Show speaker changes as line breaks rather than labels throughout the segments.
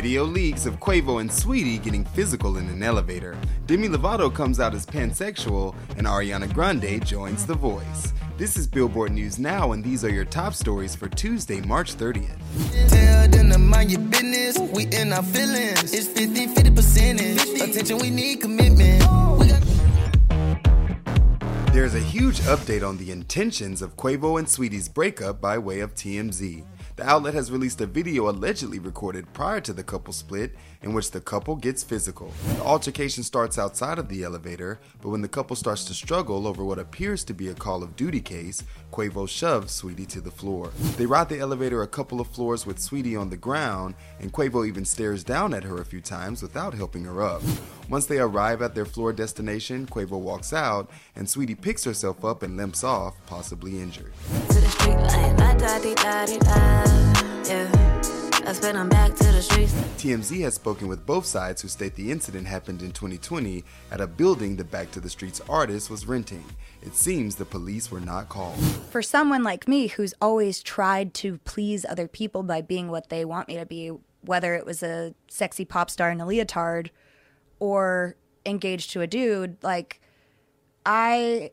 Video leaks of Quavo and Saweetie getting physical in an elevator. Demi Lovato comes out as pansexual, and Ariana Grande joins The Voice. This is Billboard News Now, and these are your top stories for Tuesday, March 30th.
Tell them to mind your business. We in our feelings. It's 50 50 percentage. Attention, we need commitment.
There's a huge update on the intentions of Quavo and Saweetie's breakup by way of TMZ. The outlet has released a video allegedly recorded prior to the couple split in which the couple gets physical. The altercation starts outside of the elevator, but when the couple starts to struggle over what appears to be a Call of Duty case, Quavo shoves Saweetie to the floor. They ride the elevator a couple of floors with Saweetie on the ground, and Quavo even stares down at her a few times without helping her up. Once they arrive at their floor destination, Quavo walks out, and Saweetie picks herself up and limps off, possibly injured.
Yeah, I spin 'em back to the streets.
TMZ has spoken with both sides who state the incident happened in 2020 at a building the Back to the Streets artist was renting. It seems the police were not called.
for someone like me who's always tried to please other people by being what they want me to be, whether it was a sexy pop star in a leotard or engaged to a dude, like I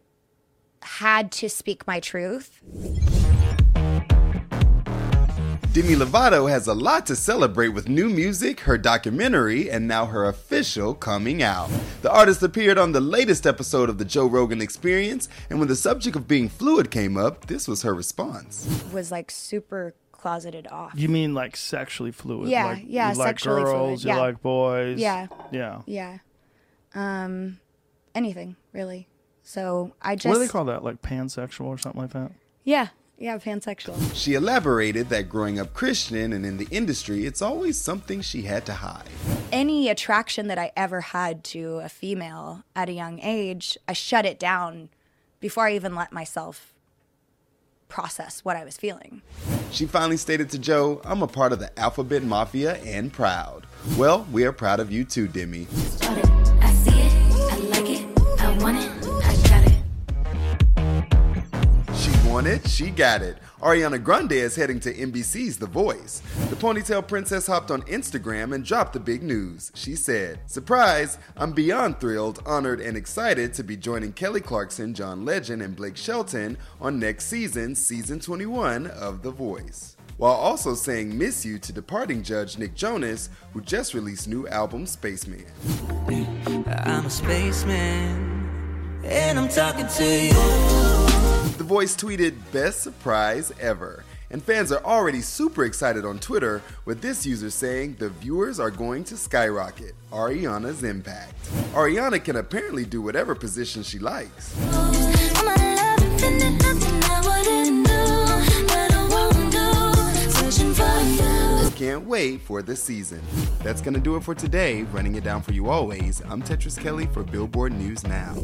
had to speak my truth.
Demi Lovato has a lot to celebrate with new music, her documentary, and now her official coming out. The artist appeared on the latest episode of the Joe Rogan Experience, and when the subject of being fluid came up, this was her response.
Was like super closeted off.
You mean like sexually fluid?
Yeah,
like,
yeah,
You like
sexually fluid,
girls,
yeah.
you like boys.
Yeah.
Yeah.
yeah. Um anything, really. So I just
What do they call that? Like pansexual or something like that?
Yeah. Yeah, pansexual.
She elaborated that growing up Christian and in the industry, it's always something she had to hide.
any attraction that I ever had to a female at a young age, I shut it down before I even let myself process what I was feeling.
She finally stated to Joe, I'm a part of the Alphabet Mafia and proud. Well, we are proud of you too, Demi. She it, she got it. Ariana Grande is heading to NBC's The Voice. The ponytail princess hopped on Instagram and dropped the big news. She said, Surprise! I'm beyond thrilled, honored, and excited to be joining Kelly Clarkson, John Legend, and Blake Shelton on next season's season 21 of The Voice. While also saying miss you to departing judge Nick Jonas, who just released new album Spaceman.
I'm a spaceman, and I'm talking to you.
Voice tweeted, Best surprise ever. And fans are already super excited on Twitter, with this user saying the viewers are going to skyrocket Ariana's impact. Ariana can apparently do whatever position she likes.
I'm out of love, infinite, nothing I wouldn't do, that I won't do, searching for you.
Can't wait for the season. That's gonna do it for today. Running it down for you always, I'm Tetris Kelly for Billboard News Now.